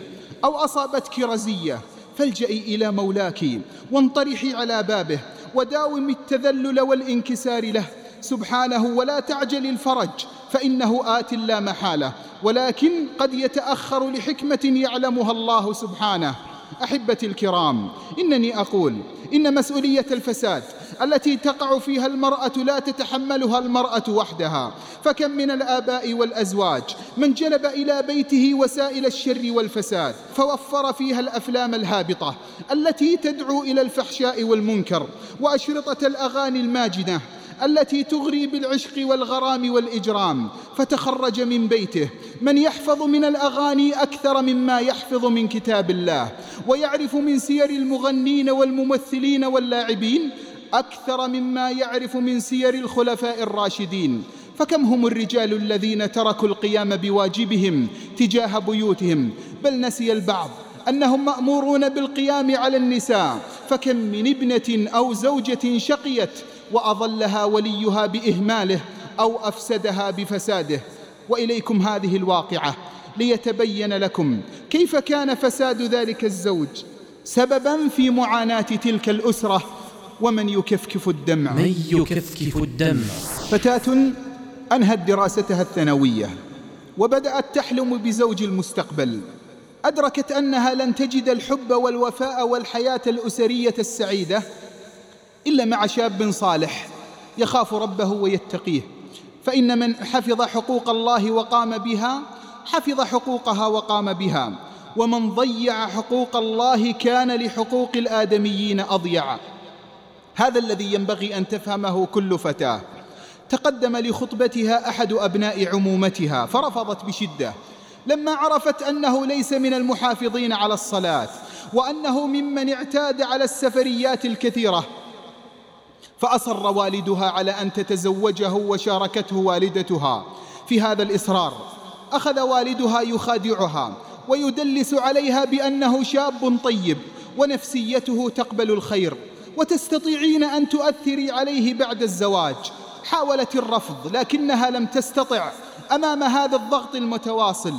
أو أصابتك رزية فالجئي إلى مولاك وانطرحي على بابه وداوم التذلل والانكسار له. سبحانه ولا تعجل الفرج فإنه آت لا محالة. ولكن قد يتأخر لحكمة يعلمها الله سبحانه. أحبتي الكرام إنني أقول إن مسؤولية الفساد التي تقع فيها المرأة لا تتحملها المرأة وحدها. فكم من الآباء والأزواج من جلب إلى بيته وسائل الشر والفساد فوفر فيها الأفلام الهابطة التي تدعو إلى الفحشاء والمنكر وأشرطة الأغاني الماجنة التي تغري بالعشق والغرام والإجرام. فتخرج من بيته من يحفظ من الأغاني أكثر مما يحفظ من كتاب الله ويعرف من سير المغنين والممثلين واللاعبين أكثر مما يعرف من سير الخلفاء الراشدين. فكم هم الرجال الذين تركوا القيام بواجبهم تجاه بيوتهم؟ بل نسي البعض أنهم مأمورون بالقيام على النساء. فكم من ابنة أو زوجة شقيت وأضلها وليها بإهماله أو أفسدها بفساده. وإليكم هذه الواقعة ليتبين لكم كيف كان فساد ذلك الزوج سببا في معاناة تلك الأسرة ومن يكفكف الدمع؟ من يكفكف الدمع. فتاة أنهت دراستها الثانوية وبدأت تحلم بزوج المستقبل. أدركت أنها لن تجد الحب والوفاء والحياة الأسرية السعيدة إلا مع شاب صالح يخاف ربه ويتقيه. فإن من حفظ حقوق الله وقام بها حفظ حقوقها وقام بها. ومن ضيع حقوق الله كان لحقوق الآدميين أضيع. هذا الذي ينبغي أن تفهمه كل فتاة. تقدم لخطبتها أحد أبناء عمومتها فرفضت بشدة. لما عرفت أنه ليس من المحافظين على الصلاة وأنه ممن اعتاد على السفريات الكثيرة فأصر والدها على أن تتزوجه وشاركته والدتها في هذا الإصرار. أخذ والدها يخادعها ويدلس عليها بأنه شاب طيب ونفسيته تقبل الخير. وتستطيعين أن تؤثري عليه بعد الزواج. حاولت الرفض لكنها لم تستطع. أمام هذا الضغط المتواصل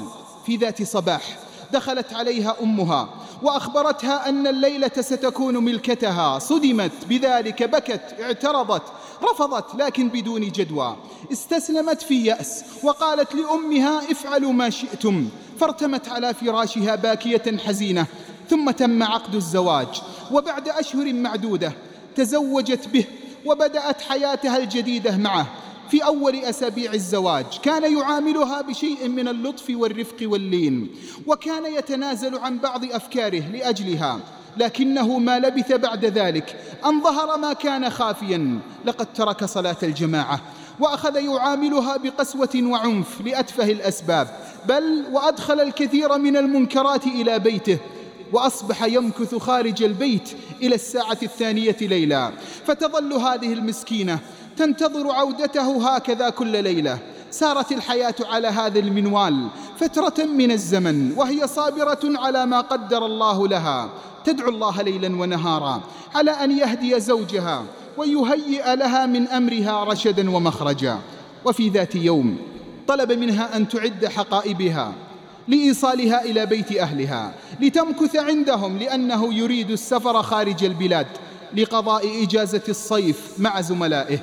في ذات صباح دخلت عليها أمها وأخبرتها أن الليلة ستكون ملكتها. صدمت بذلك بكت اعترضت رفضت لكن بدون جدوى. استسلمت في يأس وقالت لأمها افعلوا ما شئتم. فارتمت على فراشها باكية حزينة. ثم تم عقد الزواج وبعد أشهر معدودة تزوجت به وبدأت حياتها الجديدة معه. في أول أسابيع الزواج كان يعاملها بشيء من اللطف والرفق واللين وكان يتنازل عن بعض أفكاره لأجلها. لكنه ما لبث بعد ذلك أن ظهر ما كان خافيا. لقد ترك صلاة الجماعة وأخذ يعاملها بقسوة وعنف لأتفه الأسباب بل وأدخل الكثير من المنكرات إلى بيته. وأصبح يمكث خارج البيت إلى الساعة الثانية ليلا فتظل هذه المسكينة تنتظر عودته هكذا كل ليلة. سارت الحياة على هذا المنوال فترة من الزمن وهي صابرة على ما قدر الله لها. تدعو الله ليلا ونهارا على أن يهدي زوجها ويهيئ لها من أمرها رشدا ومخرجا. وفي ذات يوم طلب منها أن تعد حقائبها. لإيصالها إلى بيت أهلها لتمكث عندهم لأنه يريد السفر خارج البلاد لقضاء إجازة الصيف مع زملائه.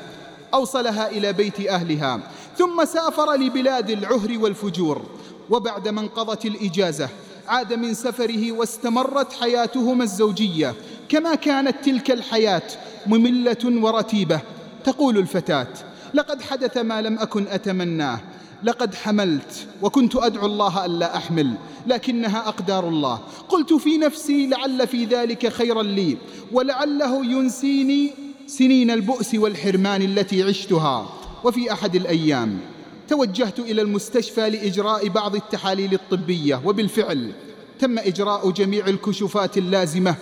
أوصلها إلى بيت أهلها ثم سافر لبلاد العهر والفجور. وبعد ما انقضت الإجازة عاد من سفره واستمرت حياتهما الزوجية. كما كانت تلك الحياة مملة ورتيبة تقول الفتاة لقد حدث ما لم أكن أتمناه لقد حملت وكنت أدعو الله ألا أحمل لكنها أقدار الله. قلت في نفسي لعل في ذلك خيرا لي ولعله ينسيني سنين البؤس والحرمان التي عشتها. وفي أحد الأيام توجهت إلى المستشفى لإجراء بعض التحاليل الطبية وبالفعل تم إجراء جميع الكشوفات اللازمة.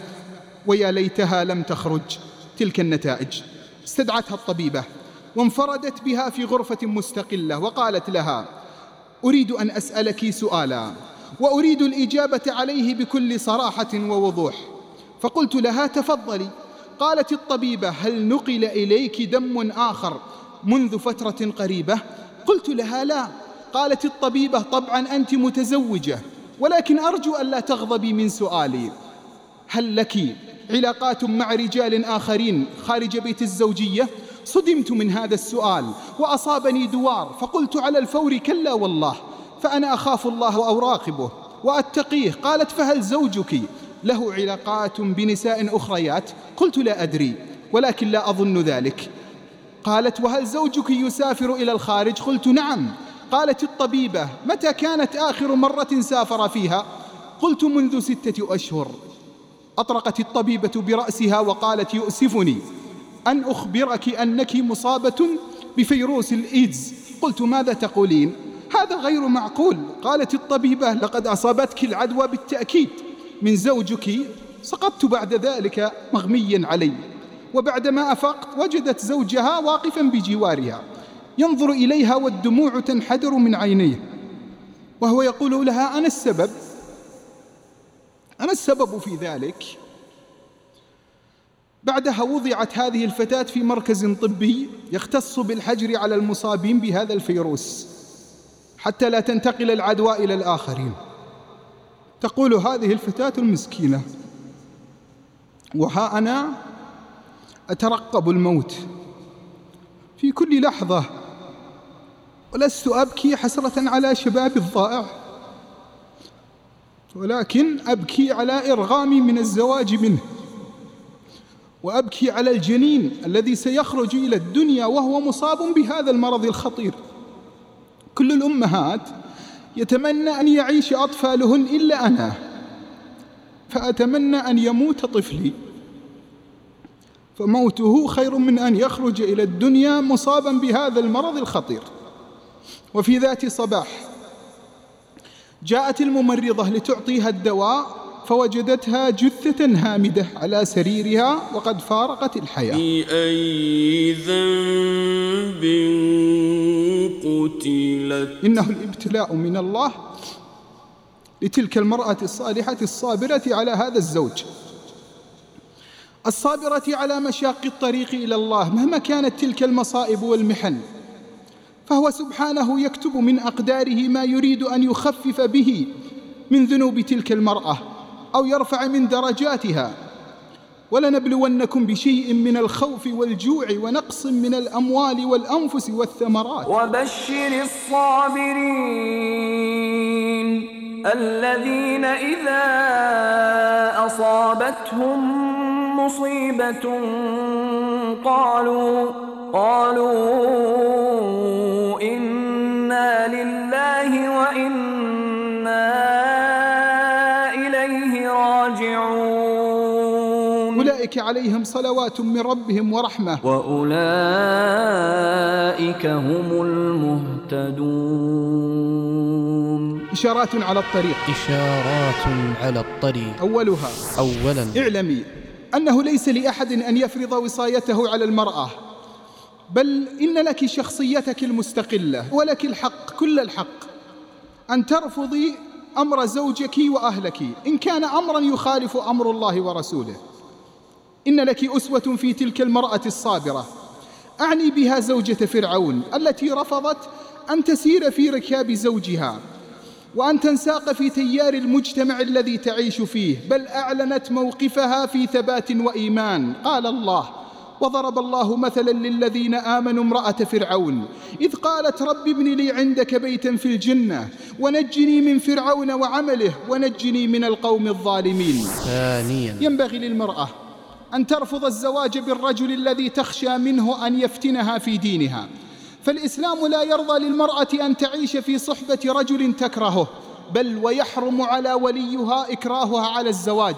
ويا ليتها لم تخرج تلك النتائج. استدعتها الطبيبة. وانفردت بها في غرفة مستقلة وقالت لها أريد أن أسألك سؤالا وأريد الإجابة عليه بكل صراحة ووضوح. فقلت لها تفضلي. قالت الطبيبة هل نقل إليك دم آخر منذ فترة قريبة؟ قلت لها لا. قالت الطبيبة طبعا أنت متزوجة ولكن أرجو ألا تغضبي من سؤالي. هل لك علاقات مع رجال آخرين خارج بيت الزوجية؟ صدمت من هذا السؤال وأصابني دوار فقلت على الفور كلا والله فأنا أخاف الله وأراقبه وأتقيه. قالت فهل زوجك له علاقات بنساء أخريات؟ قلت لا أدري ولكن لا أظن ذلك. قالت وهل زوجك يسافر إلى الخارج؟ قلت نعم. قالت الطبيبة متى كانت آخر مرة سافر فيها؟ قلت منذ ستة أشهر. أطرقت الطبيبة برأسها وقالت يؤسفني. أن أخبرك أنك مصابة بفيروس الإيدز. قلت ماذا تقولين؟ هذا غير معقول. قالت الطبيبة لقد أصابتك العدوى بالتأكيد. من زوجك؟ سقطت بعد ذلك مغميا علي. وبعدما أفقت وجدت زوجها واقفا بجوارها. ينظر إليها والدموع تنحدر من عينيه. وهو يقول لها أنا السبب؟ أنا السبب في ذلك. بعدها وضعت هذه الفتاة في مركز طبي يختص بالحجر على المصابين بهذا الفيروس حتى لا تنتقل العدوى إلى الآخرين. تقول هذه الفتاة المسكينة وها أنا أترقب الموت في كل لحظة ولست أبكي حسرة على شباب الضائع ولكن أبكي على إرغامي من الزواج منه. وأبكي على الجنين الذي سيخرج إلى الدنيا وهو مصاب بهذا المرض الخطير. كل الأمهات يتمنى أن يعيش أطفالهن إلا أنا فأتمنى أن يموت طفلي. فموته خير من أن يخرج إلى الدنيا مصابا بهذا المرض الخطير. وفي ذات صباح جاءت الممرضة لتعطيها الدواء فوجدتها جثة هامدة على سريرها وقد فارقت الحياة. بأي ذنب قتلت؟ إنه الابتلاء من الله لتلك المرأة الصالحة الصابرة على هذا الزوج. الصابرة على مشاق الطريق إلى الله مهما كانت تلك المصائب والمحن فهو سبحانه يكتب من أقداره ما يريد أن يخفف به من ذنوب تلك المرأة. أو يرفع من درجاتها. ولنبلونكم بشيء من الخوف والجوع ونقص من الأموال والأنفس والثمرات. وبشر الصابرين الذين إذا أصابتهم مصيبة قالوا قالوا إنا لله وإنا أولئك عليهم صلوات من ربهم ورحمة. وأولئك هم المهتدون. إشارات على الطريق. إشارات على الطريق. أولها أولا اعلمي أنه ليس لأحد أن يفرض وصايته على المرأة بل إن لك شخصيتك المستقلة ولك الحق كل الحق أن ترفضي أمر زوجك وأهلك إن كان أمرا يخالف أمر الله ورسوله. إن لك أسوة في تلك المرأة الصابرة. أعني بها زوجة فرعون التي رفضت أن تسير في ركاب زوجها وأن تنساق في تيار المجتمع الذي تعيش فيه بل أعلنت موقفها في ثبات وإيمان. قال الله وضرب الله مثلا للذين آمنوا امرأة فرعون إذ قالت رب ابن لي عندك بيتا في الجنة ونجني من فرعون وعمله ونجني من القوم الظالمين. ثانيا. ينبغي للمرأة أن ترفض الزواج بالرجل الذي تخشى منه أن يفتنها في دينها. فالإسلام لا يرضى للمرأة أن تعيش في صحبة رجل تكرهه بل ويحرم على وليها إكراهها على الزواج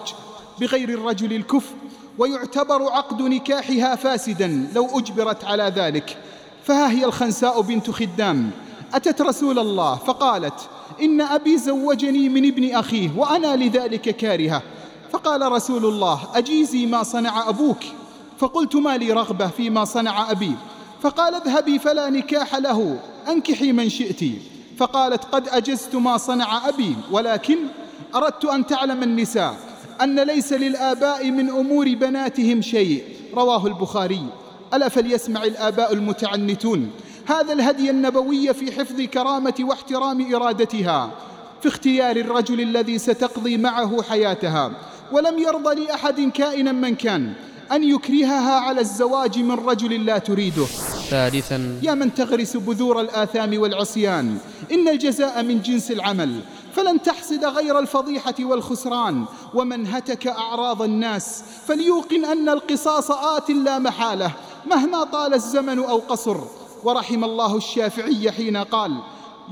بغير الرجل الكفء ويعتبر عقد نكاحها فاسدا لو أجبرت على ذلك. فها هي الخنساء بنت خدام. أتت رسول الله فقالت إن أبي زوجني من ابن أخيه وأنا لذلك كارهة. فقال رسول الله أجيزي ما صنع أبوك. فقلت ما لي رغبة فيما صنع أبي. فقال اذهبي فلا نكاح له أنكحي من شئت. فقالت قد أجزت ما صنع أبي ولكن أردت أن تعلم النساء أن ليس للآباء من أمور بناتهم شيء. رواه البخاري. ألا فليسمع الآباء المتعنتون. هذا الهدي النبوي في حفظ كرامة واحترام إرادتها في اختيار الرجل الذي ستقضي معه حياتها. ولم يرضى لأحد كائنا من كان أن يكرهها على الزواج من رجل لا تريده. ثالثا يا من تغرس بذور الآثام والعصيان إن الجزاء من جنس العمل فلن تحصد غير الفضيحة والخسران. ومن هتك أعراض الناس فليوقن أن القصاص آت لا محالة مهما طال الزمن أو قصر. ورحم الله الشافعي حين قال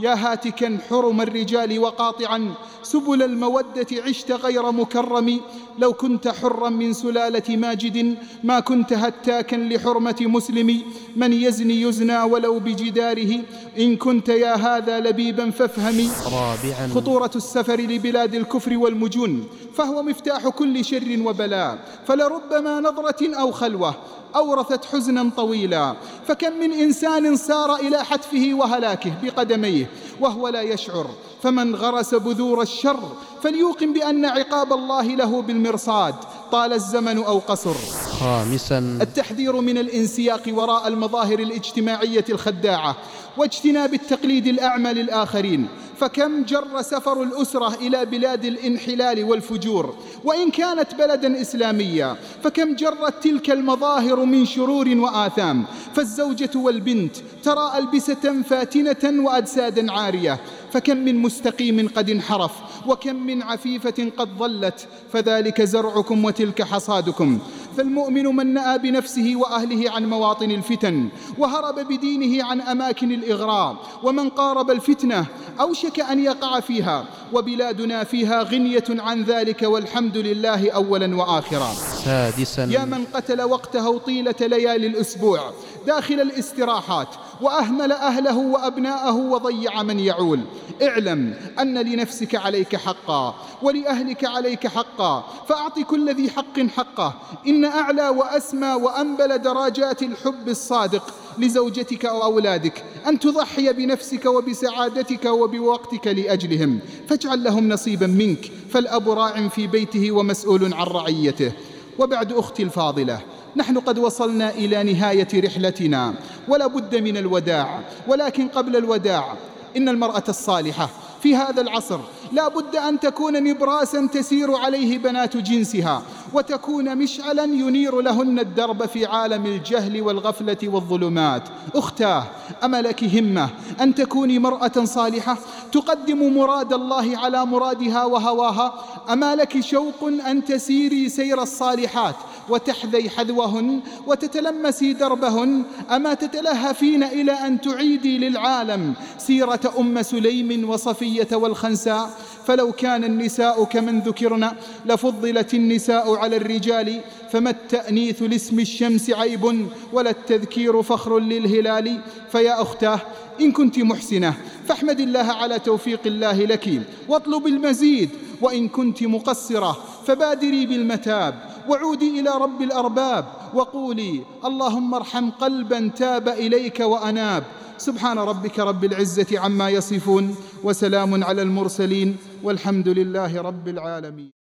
يا هاتكا حرم الرجال وقاطعا سبل المودة عشت غير مكرم. لو كنت حرا من سلالة ماجد ما كنت هتاكا لحرمة مسلم. من يزني يزنى ولو بجداره إن كنت يا هذا لبيبا فافهمي. رابعا. خطورة السفر لبلاد الكفر والمجون فهو مفتاح كل شر وبلاء. فلربما نظرة أو خلوة أورثت حزنا طويلا. فكم من إنسان سار إلى حتفه وهلاكه بقدميه وهو لا يشعر. فمن غرس بذور الشر فليوقن بأن عقاب الله له بالمرصاد. طال الزمن أو قصر. خامسا. التحذير من الانسياق وراء المظاهر الاجتماعية الخداعة. واجتناب التقليد الأعمى للآخرين. فكم جر سفر الأسرة إلى بلاد الانحلال والفجور؟ وإن كانت بلدا إسلاميا فكم جرت تلك المظاهر من شرور وآثام؟ فالزوجة والبنت ترى ألبسة فاتنة وأجسادا عارية فكم من مستقيم قد انحرف وكم من عفيفة قد ظلت فذلك زرعكم وتلك حصادكم. فالمؤمن من نأى بنفسه وأهله عن مواطن الفتن وهرب بدينه عن أماكن الإغراء ومن قارب الفتنة أوشك أن يقع فيها وبلادنا فيها غنية عن ذلك والحمد لله أولا وآخرا. سادسا. يا من قتل وقته طيلة ليالي الأسبوع داخل الاستراحات وأهمل أهله وأبناءه وضيع من يعول. اعلم أن لنفسك عليك حقا ولأهلك عليك حقا فأعط كل ذي حق حقه. إن أعلى وأسمى وأنبل درجات الحب الصادق لزوجتك أو أولادك أن تضحي بنفسك وبسعادتك وبوقتك لأجلهم فاجعل لهم نصيبا منك فالأب راع في بيته ومسؤول عن رعيته. وبعد أختي الفاضلة نحن قد وصلنا إلى نهاية رحلتنا ولا بد من الوداع ولكن قبل الوداع إن المرأة الصالحة في هذا العصر لا بد أن تكون نبراسا تسير عليه بنات جنسها وتكون مشعلا ينير لهن الدرب في عالم الجهل والغفلة والظلمات. أختاه أما لك همة أن تكوني مرأة صالحة تقدم مراد الله على مرادها وهواها. أما لك شوق أن تسيري سير الصالحات وتحذي حذوهن وتتلمسي دربهن. أما تتلهفين إلى أن تعيدي للعالم سيرة أم سليم وصفية والخنساء فلو كان النساء كمن ذكرن لفضلت النساء على الرجال فما التأنيث لاسم الشمس عيب ولا التذكير فخر للهلال؟ فيا أختاه إن كنت محسنة فاحمد الله على توفيق الله لك واطلب المزيد وإن كنت مقصرة فبادري بالمتاب وعودي إلى رب الأرباب وقولي اللهم ارحم قلبا تاب إليك وأناب سبحان ربك رب العزة عما يصفون وسلام على المرسلين والحمد لله رب العالمين